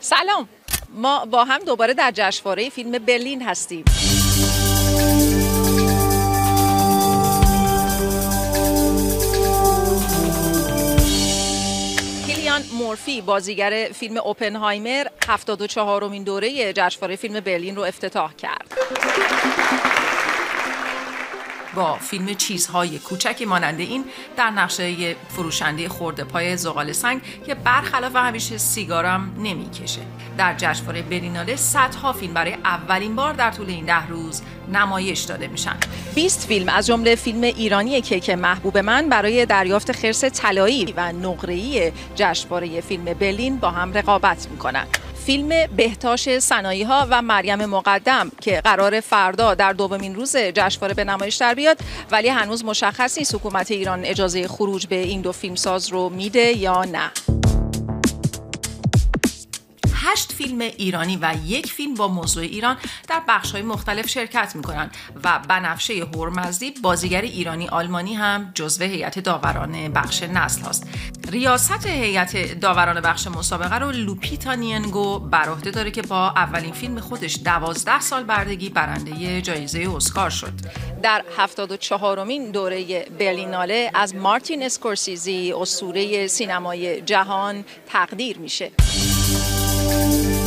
سلام. ما با هم دوباره در جشنواره فیلم برلین هستیم. کلیان مورفی بازیگر فیلم اوپنهایمر 74 امین دوره جشنواره فیلم برلین رو افتتاح کرد. با فیلم چیزهای کوچکی مانند این در نقشه فروشنده خورده پای زغال سنگ که برخلاف همیشه سیگارم نمی‌کشه. در جشنواره بریناله صدها فیلم برای اولین بار در طول این ده روز نمایش داده میشن. 20 فیلم از جمله فیلم ایرانی کیک محبوب من برای دریافت خرس طلایی و نقره‌ای جشنواره فیلم برلین با هم رقابت می‌کنن. فیلم بهتاش سنایی ها و مریم مقدم که قرار فردا در دومین روز جشنواره به نمایش در بیاد ولی هنوز مشخص نیست حکومت ایران اجازه خروج به این دو فیلمساز رو میده یا نه. هشت فیلم ایرانی و یک فیلم با موضوع ایران در بخش های مختلف شرکت می‌کنن و بنفشه هرمزدی بازیگر ایرانی آلمانی هم جزو هیئت داوران بخش نسل هاست. ریاست هیئت داوران بخش مسابقه رو لوپیتا نینگو بر عهده داره که با اولین فیلم خودش دوازده سال بردگی برنده جایزه اسکار شد. در 74 امین دوره برلیناله از مارتین اسکورسیزی اسطوره سینمای جهان تقدیر میشه. Thank you.